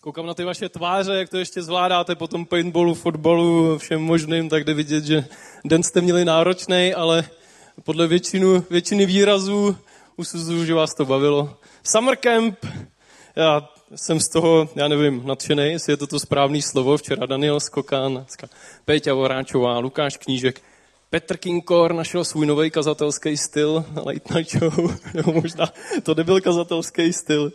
Koukám na ty vaše tváře, jak to ještě zvládáte po tom paintballu, fotbalu, všem možným, tak jde vidět, že den jste měli náročný, ale podle většinu, většiny výrazů usuzuju, že vás to bavilo. Summer camp, já jsem z toho, já nevím, nadšený, jestli je to to správný slovo. Včera Daniel Skokan, Péťa Voráčová, Lukáš Knížek, Petr Kinkor našel svůj nový kazatelský styl na Late Night Show. nebo možná to nebyl kazatelský styl.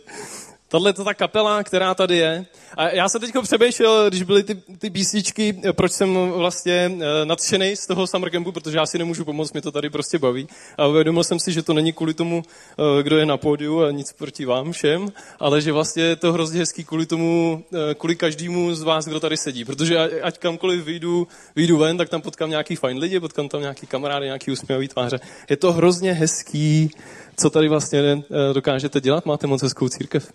Tohle je ta kapela, která tady je. A já jsem teď přemýšlel, když byly ty, ty písničky, proč jsem vlastně eh, nadšený z toho Summer Campu, protože já si nemůžu pomoct, mě to tady prostě baví. A uvědomil jsem si, že to není kvůli tomu, eh, kdo je na pódiu a nic proti vám všem, ale že vlastně je to hrozně hezký kvůli tomu, eh, kvůli každému z vás, kdo tady sedí. Protože ať kamkoliv vyjdu, vyjdu ven, tak tam potkám nějaký fajn lidi, potkám tam nějaký kamarády, nějaký usměvavý tváře. Je to hrozně hezký, co tady vlastně dokážete dělat. Máte moc hezkou církev.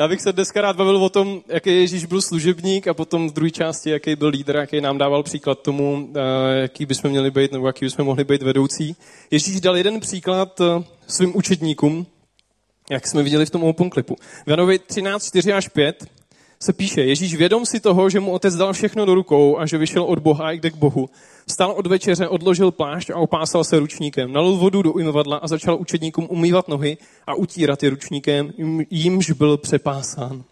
Já bych se dneska rád bavil o tom, jaký Ježíš byl služebník a potom v druhé části, jaký byl lídr, jaký nám dával příklad tomu, eh, jaký bychom měli být nebo jaký bychom mohli být vedoucí. Ježíš dal jeden příklad eh, svým učedníkům, jak jsme viděli v tom open klipu. V Janovi 13, 4 až 5 se píše, Ježíš vědom si toho, že mu otec dal všechno do rukou a že vyšel od Boha a jde k Bohu. Stal od večeře, odložil plášť a opásal se ručníkem. Nalil vodu do umyvadla a začal učedníkům umývat nohy a utírat je ručníkem, jímž byl přepásán.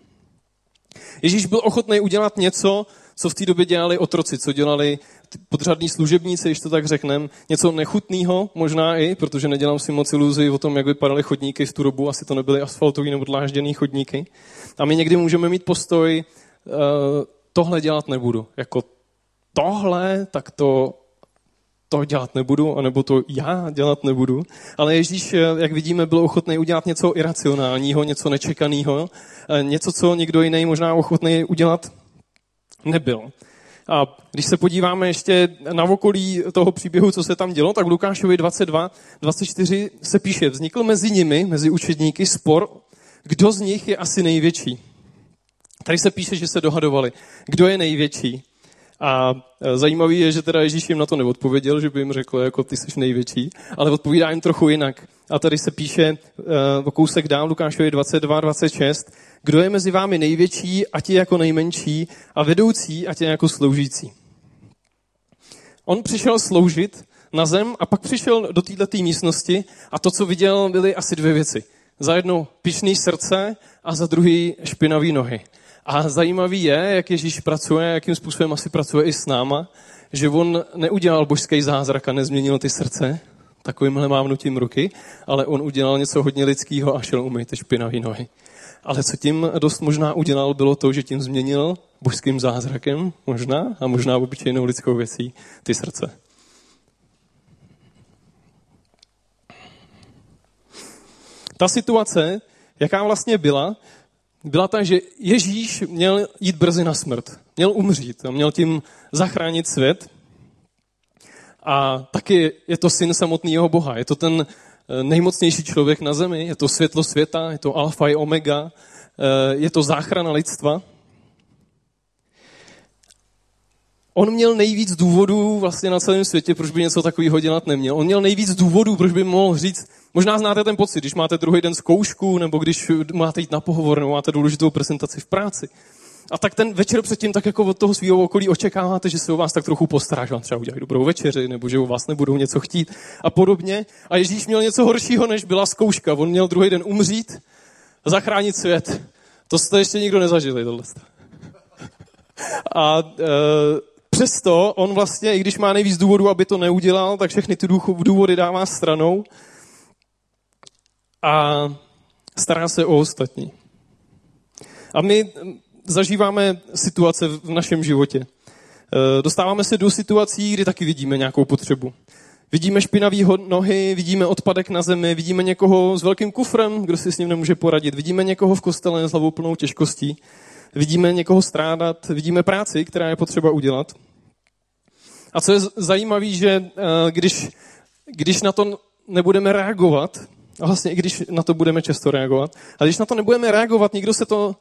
Ježíš byl ochotný udělat něco, co v té době dělali otroci, co dělali podřadní služebníci, když to tak řekneme, něco nechutného možná i, protože nedělám si moc iluzi o tom, jak vypadaly chodníky v tu dobu, asi to nebyly asfaltový nebo dlážděný chodníky. A my někdy můžeme mít postoj, uh, tohle dělat nebudu. Jako tohle, tak to to dělat nebudu, anebo to já dělat nebudu. Ale Ježíš, eh, jak vidíme, byl ochotný udělat něco iracionálního, něco nečekaného, eh, něco, co někdo jiný možná ochotný udělat nebyl. A když se podíváme ještě na okolí toho příběhu, co se tam dělo, tak v Lukášovi 22, 24 se píše, vznikl mezi nimi, mezi učedníky, spor, kdo z nich je asi největší. Tady se píše, že se dohadovali, kdo je největší. A e, zajímavý je, že teda Ježíš jim na to neodpověděl, že by jim řekl, jako ty jsi největší, ale odpovídá jim trochu jinak. A tady se píše uh, o kousek dál, Lukášovi 22, 26, kdo je mezi vámi největší, ať je jako nejmenší, a vedoucí, ať je jako sloužící. On přišel sloužit na zem a pak přišel do této místnosti a to, co viděl, byly asi dvě věci. Za jedno pišný srdce a za druhý špinavý nohy. A zajímavý je, jak Ježíš pracuje, jakým způsobem asi pracuje i s náma, že on neudělal božský zázrak a nezměnil ty srdce takovýmhle mávnutím ruky, ale on udělal něco hodně lidského a šel umýt špinavý nohy. Ale co tím dost možná udělal, bylo to, že tím změnil božským zázrakem možná a možná obyčejnou lidskou věcí ty srdce. Ta situace, jaká vlastně byla, byla ta, že Ježíš měl jít brzy na smrt. Měl umřít a měl tím zachránit svět. A taky je to syn samotného Boha. Je to ten eh, nejmocnější člověk na zemi. Je to světlo světa, je to alfa i omega, eh, je to záchrana lidstva. On měl nejvíc důvodů vlastně na celém světě, proč by něco takového dělat neměl. On měl nejvíc důvodů, proč by mohl říct, možná znáte ten pocit, když máte druhý den zkoušku, nebo když máte jít na pohovor, nebo máte důležitou prezentaci v práci. A tak ten večer předtím tak jako od toho svého okolí očekáváte, že se o vás tak trochu postará, že vám třeba udělají dobrou večeři, nebo že u vás nebudou něco chtít a podobně. A Ježíš měl něco horšího, než byla zkouška. On měl druhý den umřít, zachránit svět. To jste ještě nikdo nezažili, tohle. A e, přesto on vlastně, i když má nejvíc důvodů, aby to neudělal, tak všechny ty důvody dává stranou a stará se o ostatní. A my zažíváme situace v našem životě. E, dostáváme se do situací, kdy taky vidíme nějakou potřebu. Vidíme špinavý nohy, vidíme odpadek na zemi, vidíme někoho s velkým kufrem, kdo si s ním nemůže poradit. Vidíme někoho v kostele s hlavou plnou těžkostí. Vidíme někoho strádat, vidíme práci, která je potřeba udělat. A co je zajímavé, že eh, když, když na to nebudeme reagovat, a vlastně i když na to budeme často reagovat, ale když na to nebudeme reagovat, nikdo se to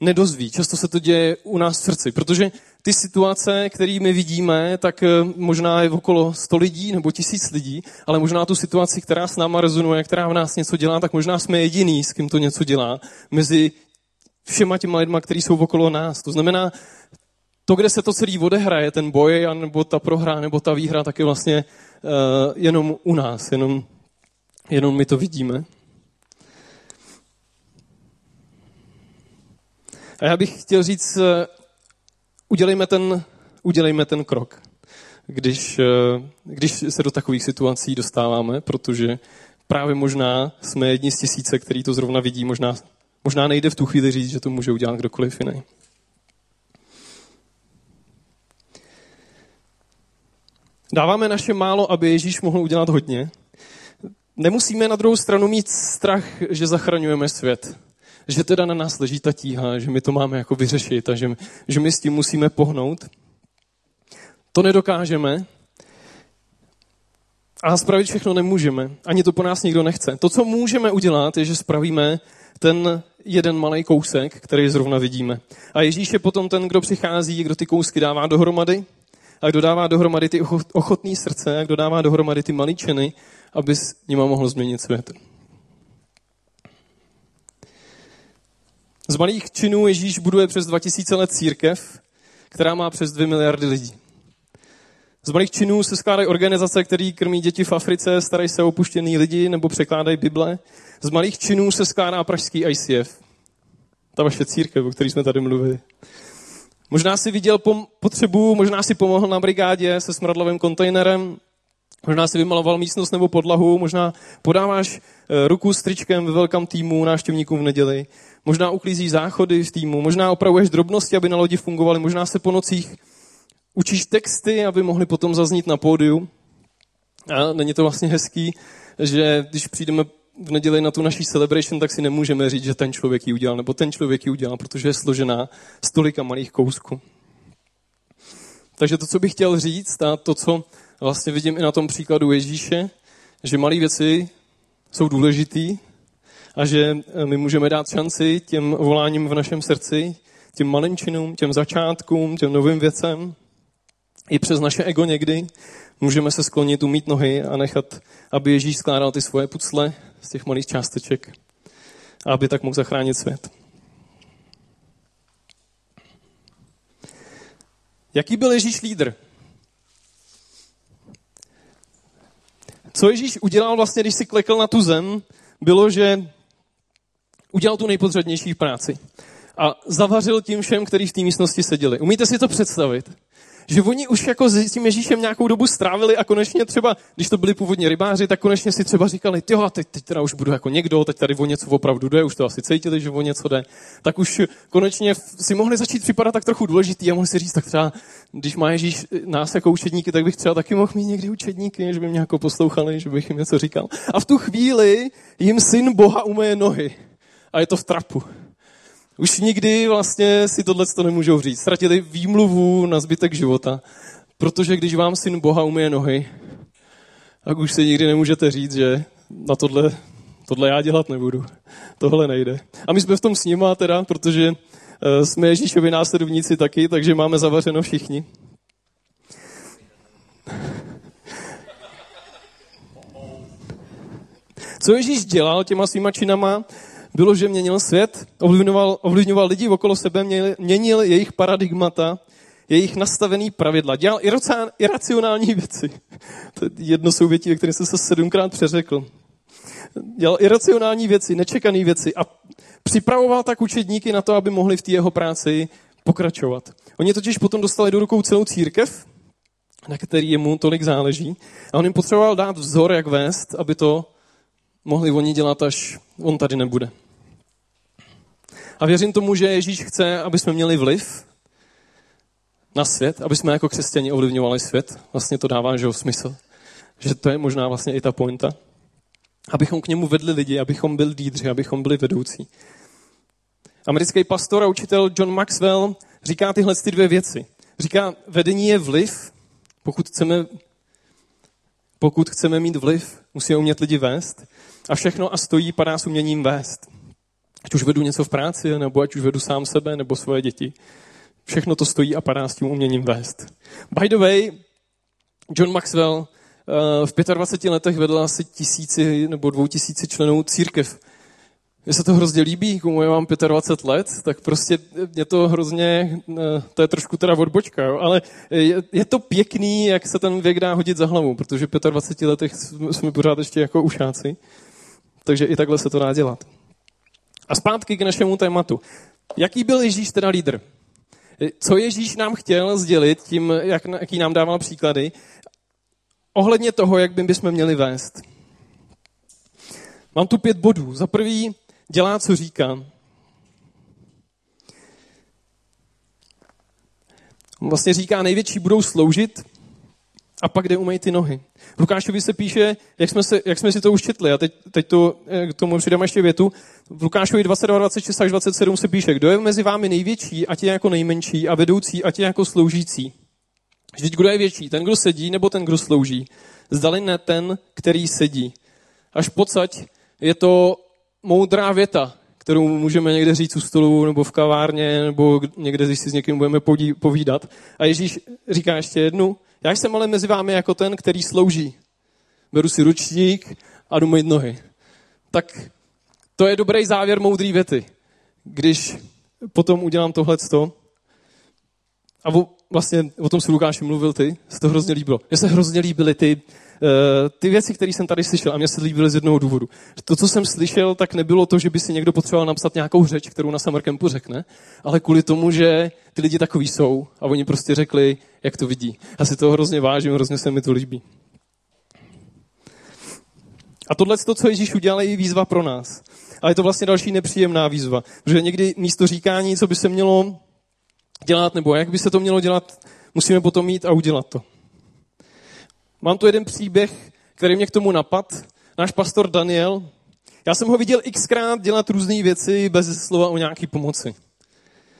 nedozví. Často se to děje u nás v srdci, protože ty situace, které my vidíme, tak eh, možná je okolo 100 lidí nebo tisíc lidí, ale možná tu situaci, která s náma rezonuje, která v nás něco dělá, tak možná jsme jediný, s kým to něco dělá, mezi všema těma lidma, kteří jsou okolo nás. To znamená, to, kde se to celý odehraje, ten boj, nebo ta prohra, nebo ta výhra, tak je vlastně uh, jenom u nás, jenom, jenom my to vidíme. A já bych chtěl říct, eh, udělejme ten, udělejme ten krok, když, eh, když se do takových situací dostáváme, protože právě možná jsme jedni z tisíce, který to zrovna vidí, možná, možná nejde v tu chvíli říct, že to může udělat kdokoliv jiný. Dáváme naše málo, aby Ježíš mohl udělat hodně. Nemusíme na druhou stranu mít strach, že zachraňujeme svět že teda na nás leží ta tíha, že my to máme jako vyřešit a že, že my s tím musíme pohnout. To nedokážeme a spravit všechno nemůžeme. Ani to po nás nikdo nechce. To, co můžeme udělat, je, že spravíme ten jeden malý kousek, který zrovna vidíme. A Ježíš je potom ten, kdo přichází, kdo ty kousky dává dohromady a kdo dává dohromady ty ochotné srdce a kdo dává dohromady ty maličiny, aby s nima mohl změnit svět. Z malých činů Ježíš buduje přes 2000 let církev, která má přes 2 miliardy lidí. Z malých činů se skládají organizace, které krmí děti v Africe, starají se o opuštěný lidi nebo překládají Bible. Z malých činů se skládá pražský ICF. Ta vaše církev, o které jsme tady mluvili. Možná si viděl potřebu, možná si pomohl na brigádě se smradlovým kontejnerem, možná si vymaloval místnost nebo podlahu, možná podáváš ruku s tričkem ve velkém týmu návštěvníkům v neděli, možná uklízíš záchody v týmu, možná opravuješ drobnosti, aby na lodi fungovaly, možná se po nocích učíš texty, aby mohly potom zaznít na pódiu. A není to vlastně hezký, že když přijdeme v neděli na tu naší celebration, tak si nemůžeme říct, že ten člověk ji udělal, nebo ten člověk ji udělal, protože je složená z tolika malých kousků. Takže to, co bych chtěl říct, a to, co vlastně vidím i na tom příkladu Ježíše, že malé věci jsou důležitý a že eh, my můžeme dát šanci těm voláním v našem srdci, těm malinčinům, těm začátkům, těm novým věcem. I přes naše ego někdy můžeme se sklonit, umít nohy a nechat, aby Ježíš skládal ty svoje pucle z těch malých částeček a aby tak mohl zachránit svět. Jaký byl Ježíš lídr? Co Ježíš udělal vlastně, když si klekl na tu zem, bylo, že udělal tu nejpodřadnější práci. A zavařil tím všem, kteří v té místnosti seděli. Umíte si to představit? Že oni už jako s tím Ježíšem nějakou dobu strávili a konečně třeba, když to byli původně rybáři, tak konečně si třeba říkali, jo, teď, teď teda už budu jako někdo, teď tady o něco opravdu jde, už to asi cítili, že o něco jde. Tak už konečně si mohli začít připadat tak trochu důležitý a mohli si říct, tak třeba, když má Ježíš nás jako učedníky, tak bych třeba taky mohl mít někdy učedníky, že by mě jako poslouchali, že bych jim něco říkal. A v tu chvíli jim syn Boha umeje nohy a je to v trapu. Už nikdy vlastně si tohle to nemůžou říct. Ztratili výmluvu na zbytek života, protože když vám syn Boha umije nohy, tak už si nikdy nemůžete říct, že na tohle, tohle já dělat nebudu. Tohle nejde. A my jsme v tom s nima teda, protože eh, jsme Ježíšovi následovníci taky, takže máme zavařeno všichni. Co Ježíš dělal těma svýma činama? Bylo, že měnil svět, ovlivňoval, ovlivňoval lidi okolo sebe, měnil, měnil jejich paradigmata, jejich nastavený pravidla. Dělal iracionální věci. To je jedno souvětí, ve kterém jsem se sedmkrát přeřekl. Dělal iracionální věci, nečekané věci a připravoval tak učedníky na to, aby mohli v té jeho práci pokračovat. Oni totiž potom dostali do rukou celou církev, na který jemu tolik záleží. A on jim potřeboval dát vzor, jak vést, aby to mohli oni dělat, až on tady nebude. A věřím tomu, že Ježíš chce, aby jsme měli vliv na svět, aby jsme jako křesťani ovlivňovali svět. Vlastně to dává že smysl. Že to je možná vlastně i ta pointa. Abychom k němu vedli lidi, abychom byli lídři, abychom byli vedoucí. Americký pastor a učitel John Maxwell říká tyhle ty dvě věci. Říká, vedení je vliv, pokud chceme, pokud chceme mít vliv, musíme umět lidi vést. A všechno a stojí padá s uměním vést. Ať už vedu něco v práci, nebo ať už vedu sám sebe, nebo svoje děti. všechno to stojí a padá s tím uměním vést. By the way, John Maxwell eh, v 25 letech vedl asi tisíci nebo dvou tisíci členů církev. Mně se to hrozně líbí, komu je mám 25 let, tak prostě mě to hrozně, eh, to je trošku teda odbočka, jo, ale je, je to pěkný, jak se ten věk dá hodit za hlavu, protože v 25 letech jsme pořád ještě jako ušáci, takže i takhle se to dá dělat. A zpátky k našemu tématu. Jaký byl Ježíš teda lídr? Co Ježíš nám chtěl sdělit tím, jak, jaký nám dával příklady, ohledně toho, jak by bychom měli vést. Mám tu pět bodů. Za prvý, dělá, co říká. On vlastně říká, největší budou sloužit a pak jde umej ty nohy. V Lukášovi se píše, jak jsme, se, jak jsme si to už četli, a teď, teď to, eh, k tomu přidám ještě větu. V Lukášovi 22, 26 až 27 se píše, kdo je mezi vámi největší, ať je jako nejmenší, a vedoucí, ať je jako sloužící. Vždyť kdo je větší, ten, kdo sedí, nebo ten, kdo slouží? Zdali ne ten, který sedí. Až pocať je to moudrá věta, kterou můžeme někde říct u stolu, nebo v kavárně, nebo někde, když si s někým budeme povídat. A Ježíš říká ještě jednu, já jsem ale mezi vámi jako ten, který slouží. Beru si ručník a jdu mít nohy. Tak to je dobrý závěr moudrý věty. Když potom udělám tohleto, a o, vlastně o tom si Lukáši mluvil ty, se to hrozně líbilo. Mně se hrozně líbily ty, ty věci, které jsem tady slyšel a mně se líbily z jednoho důvodu. To, co jsem slyšel, tak nebylo to, že by si někdo potřeboval napsat nějakou řeč, kterou na summer campu řekne, ale kvůli tomu, že ty lidi takový jsou a oni prostě řekli, jak to vidí. Já si to hrozně vážím, hrozně se mi to líbí. A tohle, to, co Ježíš udělal, je výzva pro nás. Ale je to vlastně další nepříjemná výzva. Protože někdy místo říkání, co by se mělo dělat, nebo jak by se to mělo dělat, musíme potom mít a udělat to. Mám tu jeden příběh, který mě k tomu napad. Náš pastor Daniel, já jsem ho viděl xkrát dělat různé věci bez slova o nějaké pomoci.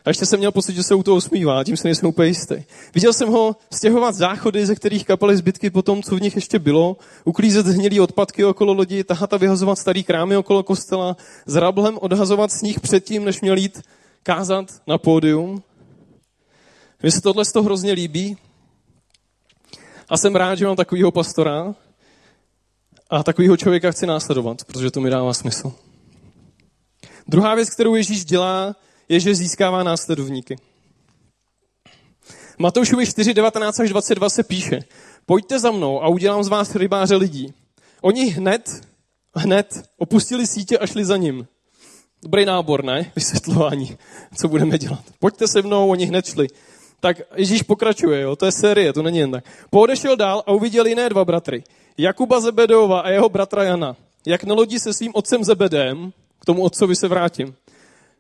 A ještě jsem měl pocit, že se u toho usmívá, tím se nejsem úplně jistý. Viděl jsem ho stěhovat záchody, ze kterých kapaly zbytky po tom, co v nich ještě bylo, uklízet hnědý odpadky okolo lodi, tahat a vyhazovat starý krámy okolo kostela, s rablem odhazovat sníh předtím, než měl jít kázat na pódium. Mně se tohle to hrozně líbí a jsem rád, že mám takovýho pastora a takovýho člověka chci následovat, protože to mi dává smysl. Druhá věc, kterou Ježíš dělá, je, že získává následovníky. Matoušovi 4, 19 až 22 se píše, pojďte za mnou a udělám z vás rybáře lidí. Oni hned, hned opustili sítě a šli za ním. Dobrý nábor, ne? Vysvětlování, co budeme dělat. Pojďte se mnou, oni hned šli. Tak Ježíš pokračuje, jo? to je série, to není jen tak. Poodešel dál a uviděl jiné dva bratry. Jakuba Zebedeova a jeho bratra Jana. Jak na lodi se svým otcem Zebedem, k tomu otcovi se vrátím,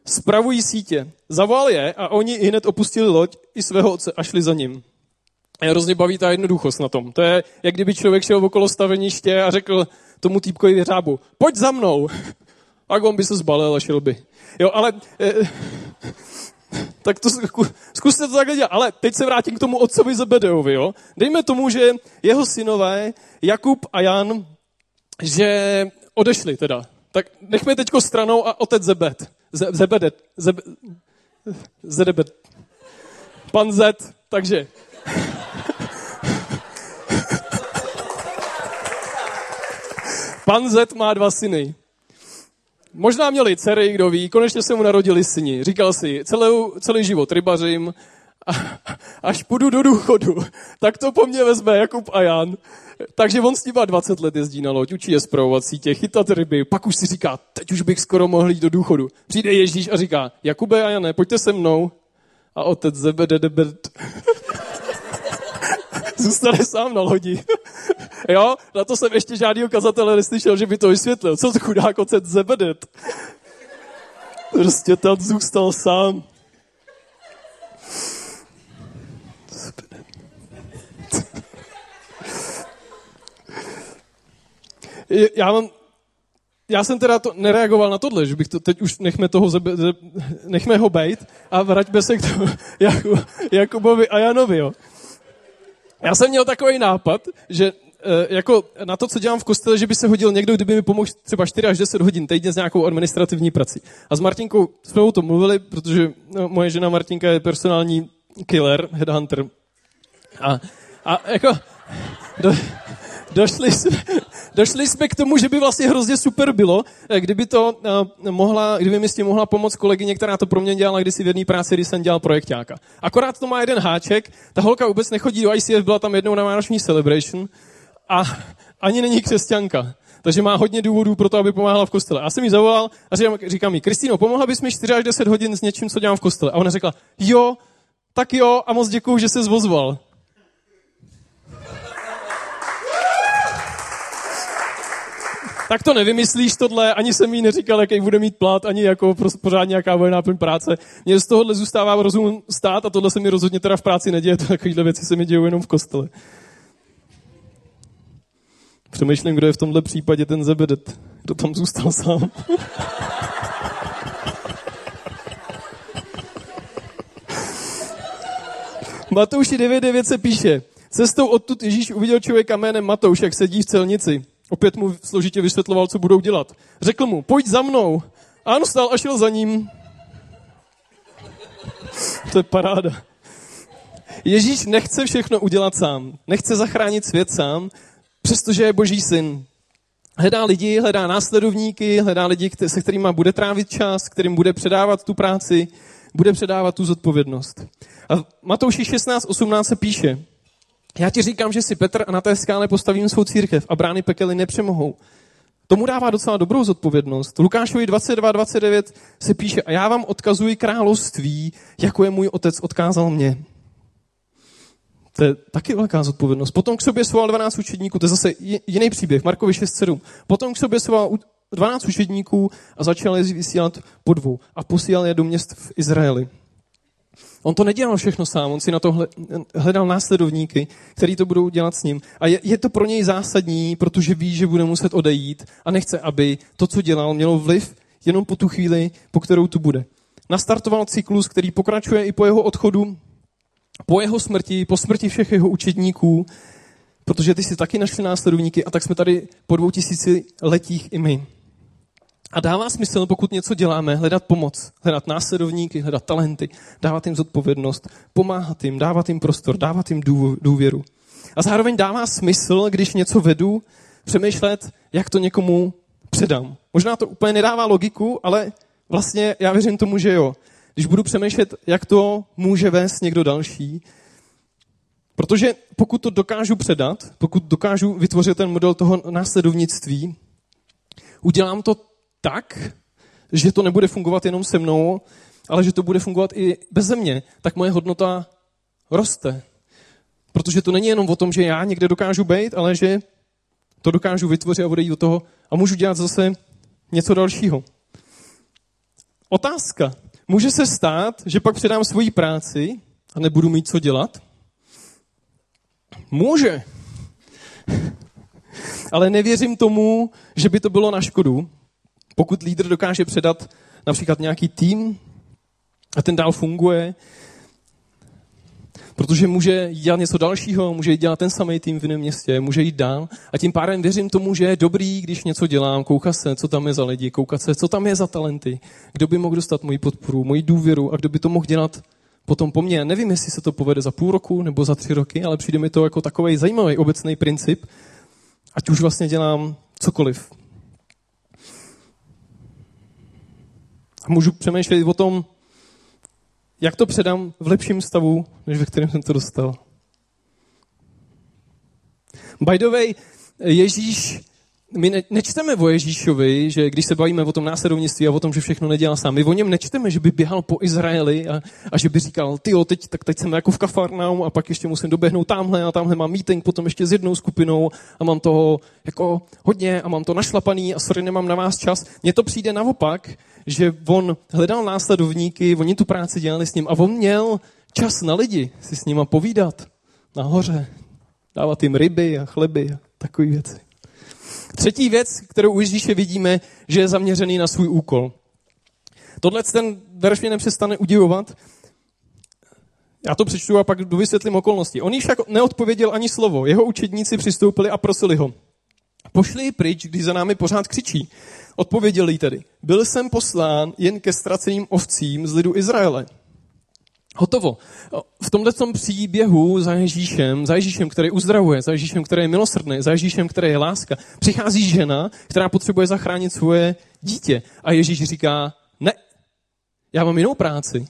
spravují sítě. Zavolal je a oni i hned opustili loď i svého otce a šli za ním. A je hrozně baví ta jednoduchost na tom. To je, jak kdyby člověk šel okolo staveniště a řekl tomu týpkovi věřábu, pojď za mnou. A on by se zbalil a šel by. Jo, ale... Eh, tak to zkuste to takhle dělat. Ale teď se vrátím k tomu otcovi Zebedeovi. Jo? Dejme tomu, že jeho synové, Jakub a Jan, že odešli teda. Tak nechme teďko stranou a otec Zebed. Zebedet. Zebe, Zedebet. Pan Zed. Takže. Pan Zed má dva syny. Možná měli dcery, kdo ví, konečně se mu narodili syni. Říkal si, celou, celý život rybařím, a, až půjdu do důchodu, tak to po mně vezme Jakub a Jan. Takže on s ním 20 let jezdí na loď, učí je zpravovat sítě, chytat ryby, pak už si říká, teď už bych skoro mohl jít do důchodu. Přijde Ježíš a říká, Jakube a Jane, pojďte se mnou. A otec zebede debed. Zůstane sám na lodi. jo, na to jsem ještě žádný kazatele neslyšel, že by to vysvětlil. Co to chudák otec zebedet? Prostě tam zůstal sám. já mám, já jsem teda to nereagoval na tohle, že bych to, teď už nechme toho zebe, ze, nechme ho bejt a vraťme se k tomu Jakub, Jakubovi a Janovi, jo. Já jsem měl takový nápad, že e, jako na to, co dělám v kostele, že by se hodil někdo, kdyby mi pomohl třeba 4 až 10 hodin týdně s nějakou administrativní prací. A s Martinkou jsme o tom mluvili, protože no, moje žena Martinka je personální killer, headhunter. A, a jako, do, došli, jsme, došli jsme k tomu, že by vlastně hrozně super bylo, eh, kdyby to uh, mohla, kdyby mi s tím mohla pomoct kolegyně, která to pro mě dělala kdysi v jedné práci, když jsem dělal projektáka. Akorát to má jeden háček, ta holka vůbec nechodí do ICF, byla tam jednou na Vánoční celebration a ani není křesťanka. Takže má hodně důvodů pro to, aby pomáhala v kostele. Já jsem jí zavolal a říkám, říkám mi, Kristýno, pomohla bys mi 4 až 10 hodin s něčím, co dělám v kostele. A ona řekla, jo, tak jo, a moc děkuju, že se zvozval. Tak to nevymyslíš tohle, ani jsem jí neříkal, jaký bude mít plat, ani jako pořád nějaká bude náplň práce. Mně z tohohle zůstává rozum stát a tohle se mi rozhodně teda v práci neděje, to takovýhle věci se mi dějí jenom v kostele. Přemýšlím, kdo je v tomhle případě ten Zebedet. Kdo tam zůstal sám. Matouši 9.9 se píše, cestou odtud Ježíš uviděl člověka jménem Matouš, jak sedí v celnici. Opět mu složitě vysvětloval, co budou dělat. Řekl mu, pojď za mnou. A on stál a šel za ním. To je paráda. Ježíš nechce všechno udělat sám. Nechce zachránit svět sám, přestože je boží syn. Hledá lidi, hledá následovníky, hledá lidi, se kterými bude trávit čas, kterým bude předávat tu práci, bude předávat tu zodpovědnost. A v Matouši 16.18 se píše, já ti říkám, že si Petr a na té skále postavím svou církev a brány pekely nepřemohou. Tomu dává docela dobrou zodpovědnost. Lukášovi 22.29 se píše, a já vám odkazuji království, jako je můj otec odkázal mě. To je taky velká zodpovědnost. Potom k sobě svolal 12 učedníků, to je zase jiný příběh, Markovi 6.7. Potom k sobě svolal 12 učedníků a začal je vysílat po dvou a posílal je do měst v Izraeli. On to nedělal všechno sám, on si na to hledal následovníky, který to budou dělat s ním. A je, je to pro něj zásadní, protože ví, že bude muset odejít a nechce, aby to, co dělal, mělo vliv jenom po tu chvíli, po kterou tu bude. Nastartoval cyklus, který pokračuje i po jeho odchodu, po jeho smrti, po smrti všech jeho učedníků, protože ty si taky našli následovníky a tak jsme tady po dvou tisíci letích i my. A dává smysl, pokud něco děláme, hledat pomoc, hledat následovníky, hledat talenty, dávat jim zodpovědnost, pomáhat jim, dávat jim prostor, dávat jim důvěru. A zároveň dává smysl, když něco vedu, přemýšlet, jak to někomu předám. Možná to úplně nedává logiku, ale vlastně já věřím tomu, že jo. Když budu přemýšlet, jak to může vést někdo další, protože pokud to dokážu předat, pokud dokážu vytvořit ten model toho následovnictví, udělám to tak, že to nebude fungovat jenom se mnou, ale že to bude fungovat i bez mě, tak moje hodnota roste. Protože to není jenom o tom, že já někde dokážu být, ale že to dokážu vytvořit a odejít do toho a můžu dělat zase něco dalšího. Otázka. Může se stát, že pak předám svoji práci a nebudu mít co dělat? Může. Ale nevěřím tomu, že by to bylo na škodu, pokud lídr dokáže předat například nějaký tým a ten dál funguje, protože může dělat něco dalšího, může dělat ten samý tým v jiném městě, může jít dál. A tím pádem věřím tomu, že je dobrý, když něco dělám, koukat se, co tam je za lidi, koukat se, co tam je za talenty, kdo by mohl dostat moji podporu, moji důvěru a kdo by to mohl dělat potom po mně. Nevím, jestli se to povede za půl roku nebo za tři roky, ale přijde mi to jako takový zajímavý obecný princip, ať už vlastně dělám cokoliv. A můžu přemýšlet o tom, jak to předám v lepším stavu, než ve kterém jsem to dostal. By the way, Ježíš, my ne, nečteme o Ježíšovi, že když se bavíme o tom následovnictví a o tom, že všechno nedělá sám, my o něm nečteme, že by běhal po Izraeli a, a že by říkal, ty teď, tak teď jsem jako v kafarnau a pak ještě musím doběhnout tamhle a tamhle mám meeting potom ještě s jednou skupinou a mám toho jako hodně a mám to našlapaný a sorry, nemám na vás čas. Mně to přijde naopak, že on hledal následovníky, oni tu práci dělali s ním a on měl čas na lidi si s nima povídat nahoře, dávat jim ryby a chleby a takové věci. Třetí věc, kterou u Ježíše vidíme, že je zaměřený na svůj úkol. Tohle ten verš mě nepřestane udivovat. Já to přečtu a pak dovysvětlím okolnosti. On jí však neodpověděl ani slovo. Jeho učedníci přistoupili a prosili ho. Pošli ji pryč, když za námi pořád křičí. Odpověděl jí tedy, byl jsem poslán jen ke ztraceným ovcím z lidu Izraele. Hotovo. V tomhle tom příběhu za Ježíšem, za Ježíšem, který uzdravuje, za Ježíšem, který je milosrdný, za Ježíšem, který je láska, přichází žena, která potřebuje zachránit svoje dítě. A Ježíš říká, ne, já mám jinou práci.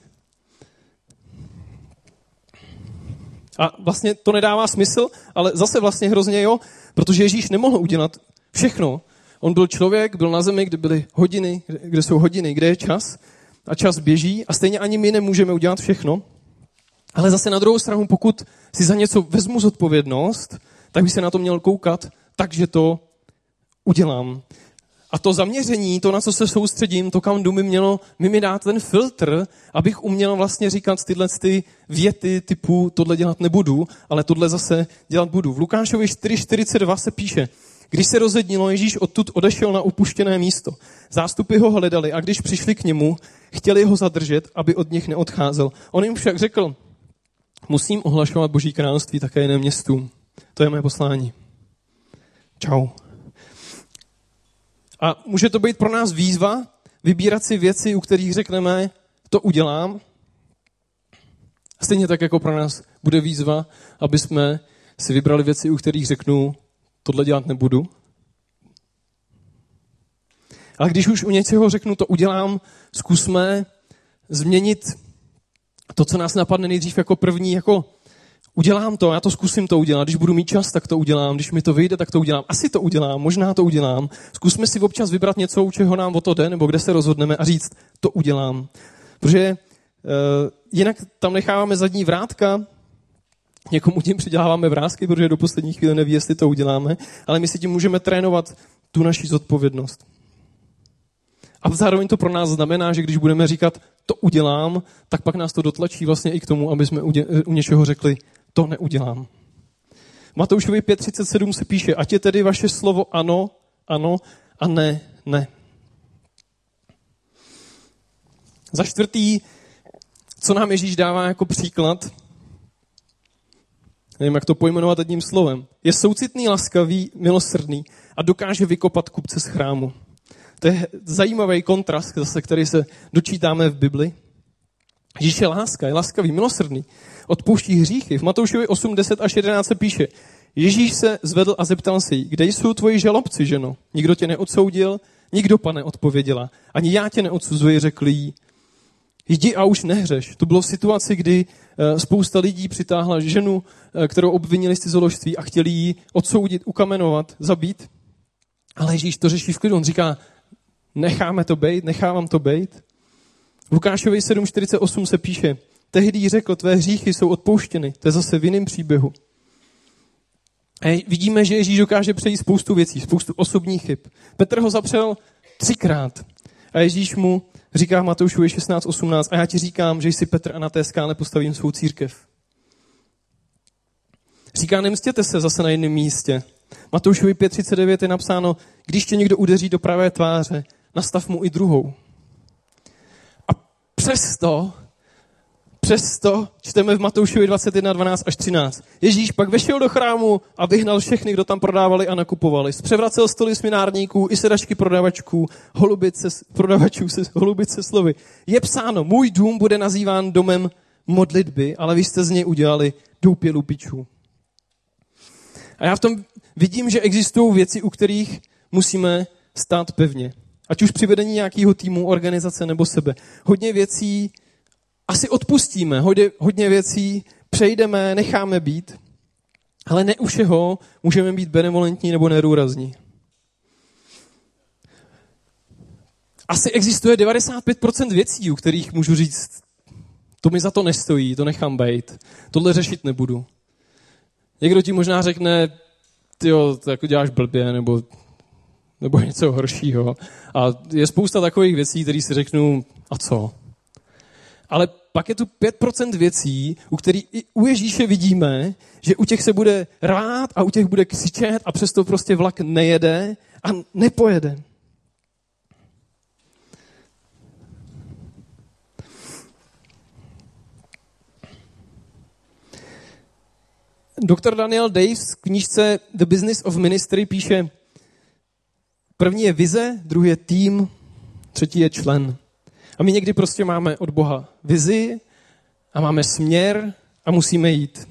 A vlastně to nedává smysl, ale zase vlastně hrozně jo, protože Ježíš nemohl udělat všechno. On byl člověk, byl na zemi, kde byly hodiny, kde jsou hodiny, kde je čas a čas běží a stejně ani my nemůžeme udělat všechno. Ale zase na druhou stranu, pokud si za něco vezmu zodpovědnost, tak by se na to měl koukat takže to udělám. A to zaměření, to, na co se soustředím, to, kam jdu, mi mělo mi, mi dát ten filtr, abych uměl vlastně říkat tyhle ty věty typu tohle dělat nebudu, ale tohle zase dělat budu. V Lukášovi 4.42 se píše, když se rozednilo, Ježíš odtud odešel na upuštěné místo. Zástupy ho hledali a když přišli k němu, chtěli ho zadržet, aby od nich neodcházel. On jim však řekl, musím ohlašovat Boží království také jiném městům. To je moje poslání. Čau. A může to být pro nás výzva vybírat si věci, u kterých řekneme, to udělám. Stejně tak jako pro nás bude výzva, aby jsme si vybrali věci, u kterých řeknu, tohle dělat nebudu. Ale když už u něčeho řeknu, to udělám, zkusme změnit to, co nás napadne nejdřív jako první, jako udělám to, já to zkusím to udělat, když budu mít čas, tak to udělám, když mi to vyjde, tak to udělám, asi to udělám, možná to udělám. Zkusme si občas vybrat něco, u čeho nám o to jde, nebo kde se rozhodneme a říct, to udělám. Protože uh, jinak tam necháváme zadní vrátka, někomu tím přiděláváme vrázky, protože do poslední chvíle neví, jestli to uděláme, ale my si tím můžeme trénovat tu naši zodpovědnost. A zároveň to pro nás znamená, že když budeme říkat, to udělám, tak pak nás to dotlačí vlastně i k tomu, aby jsme u něčeho řekli, to neudělám. Matoušovi 5.37 se píše, ať je tedy vaše slovo ano, ano a ne, ne. Za čtvrtý, co nám Ježíš dává jako příklad, nevím, jak to pojmenovat jedním slovem, je soucitný, laskavý, milosrdný a dokáže vykopat kupce z chrámu. To je zajímavý kontrast, zase, který se dočítáme v Bibli. Ježíš je láska, je laskavý, milosrdný, odpouští hříchy. V Matoušovi 8, 10 až 11 se píše, Ježíš se zvedl a zeptal se jí, kde jsou tvoji žalobci, ženo? Nikdo tě neodsoudil, nikdo, pane, odpověděla. Ani já tě neodsuzuji, řekl jí. Jdi a už nehřeš. To bylo v situaci, kdy eh, spousta lidí přitáhla ženu, eh, kterou obvinili z cizoložství a chtěli ji odsoudit, ukamenovat, zabít. Ale Ježíš to řeší v klidu. On říká, necháme to být, nechávám to být. V Lukášovi 7.48 se píše, tehdy řekl, tvé hříchy jsou odpouštěny. To je zase v jiném příběhu. A vidíme, že Ježíš dokáže přejít spoustu věcí, spoustu osobních chyb. Petr ho zapřel třikrát. A Ježíš mu říká v Matoušovi 16.18 a já ti říkám, že jsi Petr a na té skále postavím svou církev. Říká, nemstěte se zase na jiném místě. Matoušovi 5.39 je napsáno, když tě někdo udeří do pravé tváře, nastav mu i druhou. A přesto, přesto čteme v Matoušovi 21, 12 až 13. Ježíš pak vešel do chrámu a vyhnal všechny, kdo tam prodávali a nakupovali. Zpřevracel stoly sminárníků i sedačky prodavačků, holubice, prodavačů se, holubice slovy. Je psáno, můj dům bude nazýván domem modlitby, ale vy jste z něj udělali doupě lupičů. A já v tom vidím, že existují věci, u kterých musíme stát pevně. Ať už při vedení nějakého týmu, organizace nebo sebe. Hodně věcí asi odpustíme, hodně, hodně věcí přejdeme, necháme být, ale ne u všeho můžeme být benevolentní nebo nerůrazní. Asi existuje 95% věcí, u kterých můžu říct, to mi za to nestojí, to nechám být, tohle řešit nebudu. Někdo ti možná řekne, ty to jako děláš blbě, nebo, nebo něco horšího. A je spousta takových věcí, které si řeknu, a co? Ale pak je tu 5% věcí, u kterých i u Ježíše vidíme, že u těch se bude rát a u těch bude křičet a přesto prostě vlak nejede a nepojede. Dr. Daniel Daves v knížce The Business of Ministry píše, první je vize, druhý je tým, třetí je člen. A my někdy prostě máme od Boha vizi a máme směr a musíme jít.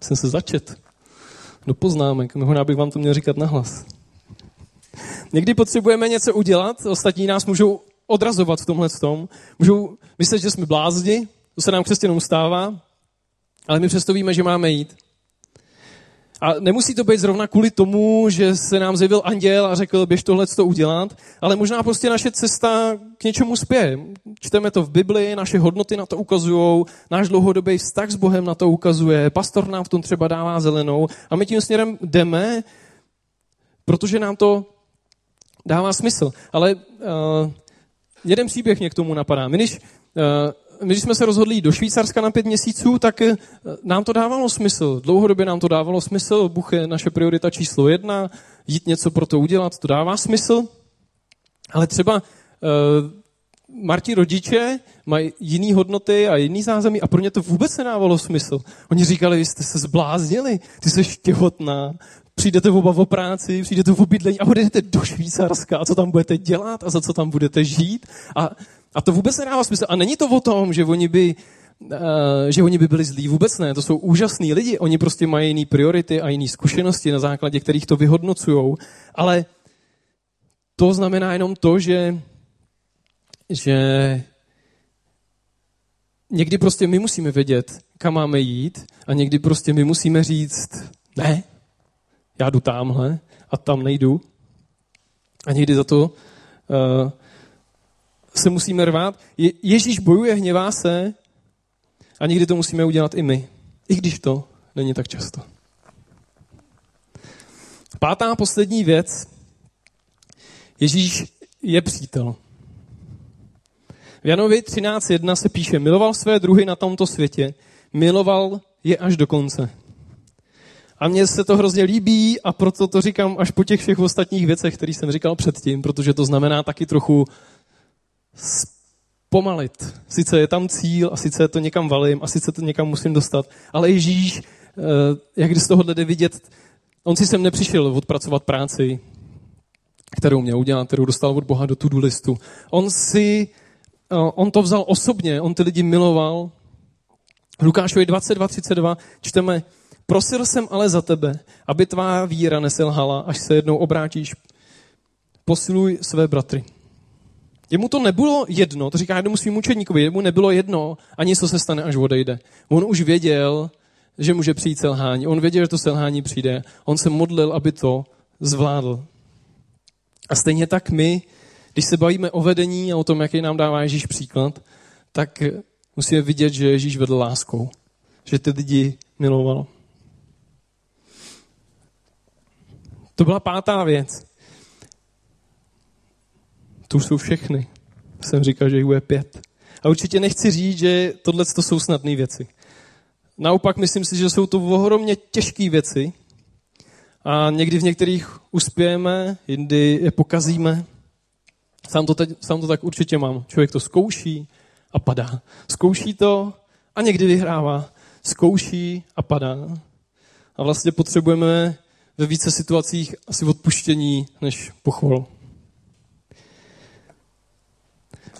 Jsem se začet do poznámek. Možná bych vám to měl říkat nahlas. Někdy potřebujeme něco udělat, ostatní nás můžou odrazovat v tomhle tom. Můžou myslet, že jsme blázni, to se nám křesťanům stává, ale my přesto víme, že máme jít. A nemusí to být zrovna kvůli tomu, že se nám zjevil anděl a řekl, běž tohle to udělat, ale možná prostě naše cesta k něčemu spěje. Čteme to v Bibli, naše hodnoty na to ukazují, náš dlouhodobý vztah s Bohem na to ukazuje, pastor nám v tom třeba dává zelenou a my tím směrem jdeme, protože nám to dává smysl. Ale uh, jeden příběh mě k tomu napadá. My když uh, my, když jsme se rozhodli jít do Švýcarska na pět měsíců, tak eh, nám to dávalo smysl. Dlouhodobě nám to dávalo smysl. Bůh je naše priorita číslo jedna. Jít něco pro to udělat, to dává smysl. Ale třeba uh, Marti rodiče mají jiné hodnoty a jiný zázemí a pro ně to vůbec nedávalo smysl. Oni říkali, vy jste se zbláznili, ty jsi těhotná, přijdete oba o práci, přijdete o bydlení a budete do Švýcarska a co tam budete dělat a za co tam budete žít. A a to vůbec nedává smysl. A není to o tom, že oni by, uh, že oni by byli zlí. Vůbec ne. To jsou úžasní lidi. Oni prostě mají jiné priority a jiné zkušenosti, na základě kterých to vyhodnocují. Ale to znamená jenom to, že, že někdy prostě my musíme vědět, kam máme jít a někdy prostě my musíme říct, ne, já jdu tamhle a tam nejdu. A někdy za to uh, se musíme rvát. Je, Ježíš bojuje, hněvá se a někdy to musíme udělat i my. I když to není tak často. Pátá poslední věc. Ježíš je přítel. V Janovi 13.1 se píše, miloval své druhy na tomto světě, miloval je až do konce. A mně se to hrozně líbí a proto to říkám až po těch všech ostatních věcech, které jsem říkal předtím, protože to znamená taky trochu zpomalit. Sice je tam cíl a sice to někam valím a sice to někam musím dostat, ale Ježíš, eh, jak když z tohohle jde vidět, on si sem nepřišel odpracovat práci, kterou měl udělat, kterou dostal od Boha do to-do listu. On si, eh, on to vzal osobně, on ty lidi miloval. V Lukášovi 22.32 čteme, prosil jsem ale za tebe, aby tvá víra neselhala, až se jednou obrátíš. Posiluj své bratry. Jemu to nebylo jedno, to říká jednomu svým učedníkovi, jemu nebylo jedno ani co se stane, až odejde. On už věděl, že může přijít selhání. On věděl, že to selhání přijde. On se modlil, aby to zvládl. A stejně tak my, když se bavíme o vedení a o tom, jaký nám dává Ježíš příklad, tak musíme vidět, že Ježíš vedl láskou. Že ty lidi miloval. To byla pátá věc. To už jsou všechny. Jsem říkal, že jich bude pět. A určitě nechci říct, že tohle to jsou snadné věci. Naopak myslím si, že jsou to ohromně těžké věci a někdy v některých uspějeme, jindy je pokazíme. Sám to, teď, sám to tak určitě mám. Člověk to zkouší a padá. Zkouší to a někdy vyhrává. Zkouší a padá. A vlastně potřebujeme ve více situacích asi odpuštění než pochvalu.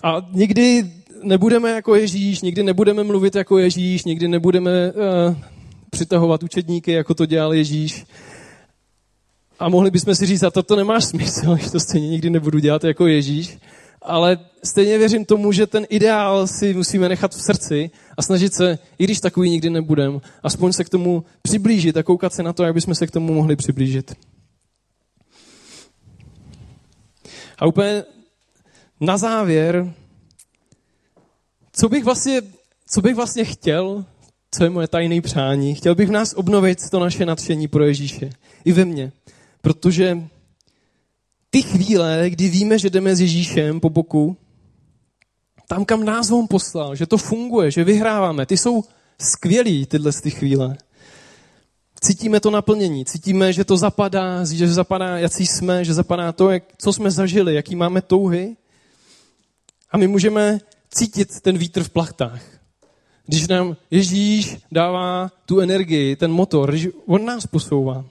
A nikdy nebudeme jako Ježíš, nikdy nebudeme mluvit jako Ježíš, nikdy nebudeme uh, přitahovat učedníky, jako to dělal Ježíš. A mohli bychom si říct, a toto nemá smysl, že to stejně nikdy nebudu dělat jako Ježíš. Ale stejně věřím tomu, že ten ideál si musíme nechat v srdci a snažit se, i když takový nikdy nebudem, aspoň se k tomu přiblížit a koukat se na to, jak bychom se k tomu mohli přiblížit. A úplně na závěr, co bych vlastně, co bych vlastně chtěl, co je moje tajné přání, chtěl bych v nás obnovit to naše nadšení pro Ježíše. I ve mně. Protože ty chvíle, kdy víme, že jdeme s Ježíšem po boku, tam, kam nás on poslal, že to funguje, že vyhráváme, ty jsou skvělý, tyhle ty chvíle. Cítíme to naplnění, cítíme, že to zapadá, že zapadá, jaký jsme, že zapadá to, jak, co jsme zažili, jaký máme touhy. A my můžeme cítit ten vítr v plachtách. Když nám Ježíš dává tu energii, ten motor, když on nás posouvá.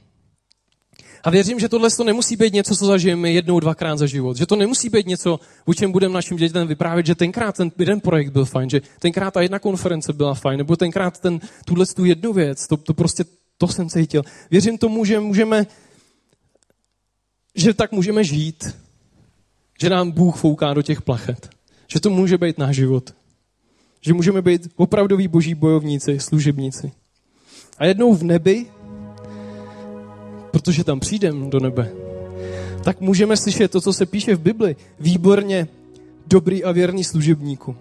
A věřím, že tohle to nemusí být něco, co zažijeme jednou, dvakrát za život. Že to nemusí být něco, o čem budeme našim dětem vyprávět, že tenkrát ten jeden projekt byl fajn, že tenkrát ta jedna konference byla fajn, nebo tenkrát ten, tuhle tu jednu věc, to, to prostě, to jsem cítil. Věřím tomu, že můžeme, že tak můžeme žít, že nám Bůh fouká do těch plachet. Že to může být náš život. Že můžeme být opravdoví boží bojovníci, služebníci. A jednou v nebi, protože tam přijdem do nebe, tak můžeme slyšet to, co se píše v Bibli. Výborně dobrý a věrný služebníku.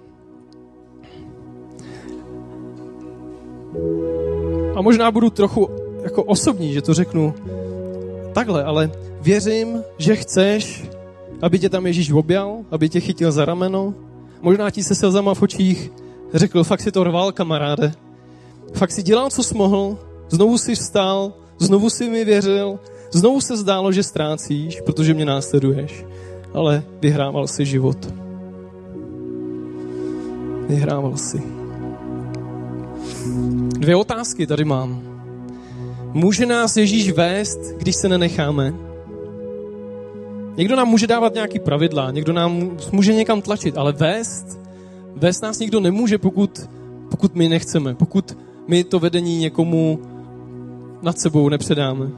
A možná budu trochu jako osobní, že to řeknu takhle, ale věřím, že chceš, aby tě tam Ježíš objal, aby tě chytil za rameno. Možná ti se slzama v očích řekl, fakt si to rval, kamaráde. Fakt si dělal, co jsi mohl, znovu si vstal, znovu si mi věřil, znovu se zdálo, že ztrácíš, protože mě následuješ, ale vyhrával si život. Vyhrával si. Dvě otázky tady mám. Může nás Ježíš vést, když se nenecháme? Někdo nám může dávat nějaký pravidla, někdo nám může někam tlačit, ale vést, vést nás nikdo nemůže, pokud, pokud my nechceme, pokud my to vedení někomu nad sebou nepředáme.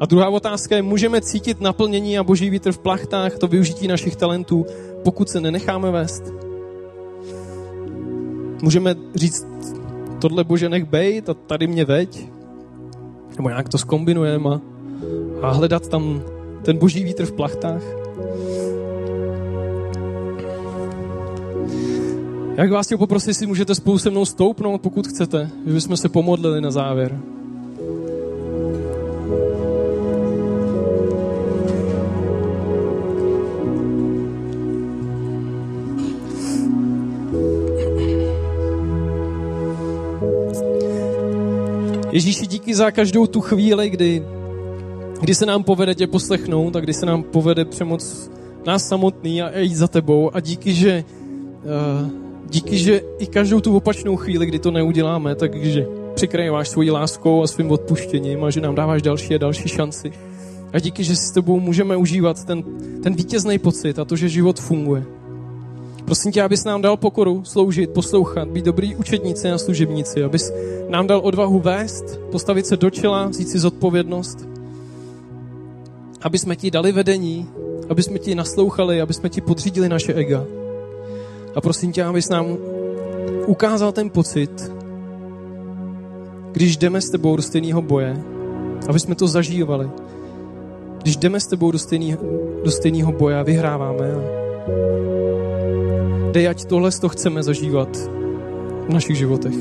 A druhá otázka je, můžeme cítit naplnění a boží vítr v plachtách, to využití našich talentů, pokud se nenecháme vést? Můžeme říct, tohle bože nech bejt a tady mě veď? Nebo nějak to skombinujeme a, a hledat tam ten boží vítr v plachtách? Jak vás chtěl poprosit, jestli můžete spolu se mnou stoupnout, pokud chcete, že bychom se pomodlili na závěr. Ježíši, díky za každou tu chvíli, kdy, kdy se nám povede tě poslechnout a kdy se nám povede přemoc nás samotný a jít za tebou. A díky, že, uh, díky, že i každou tu opačnou chvíli, kdy to neuděláme, takže přikrýváš svojí láskou a svým odpuštěním a že nám dáváš další a další šanci. A díky, že s tebou můžeme užívat ten, ten vítězný pocit a to, že život funguje. Prosím tě, abys nám dal pokoru sloužit, poslouchat, být dobrý učedníci a služebníci, abys nám dal odvahu vést, postavit se do čela, vzít si zodpovědnost, aby jsme ti dali vedení, aby jsme ti naslouchali, aby jsme ti podřídili naše ega. A prosím tě, abys nám ukázal ten pocit, když jdeme s tebou do stejného boje, aby jsme to zažívali. Když jdeme s tebou do stejného, do boje a vyhráváme. Dej, ať tohle to chceme zažívat v našich životech.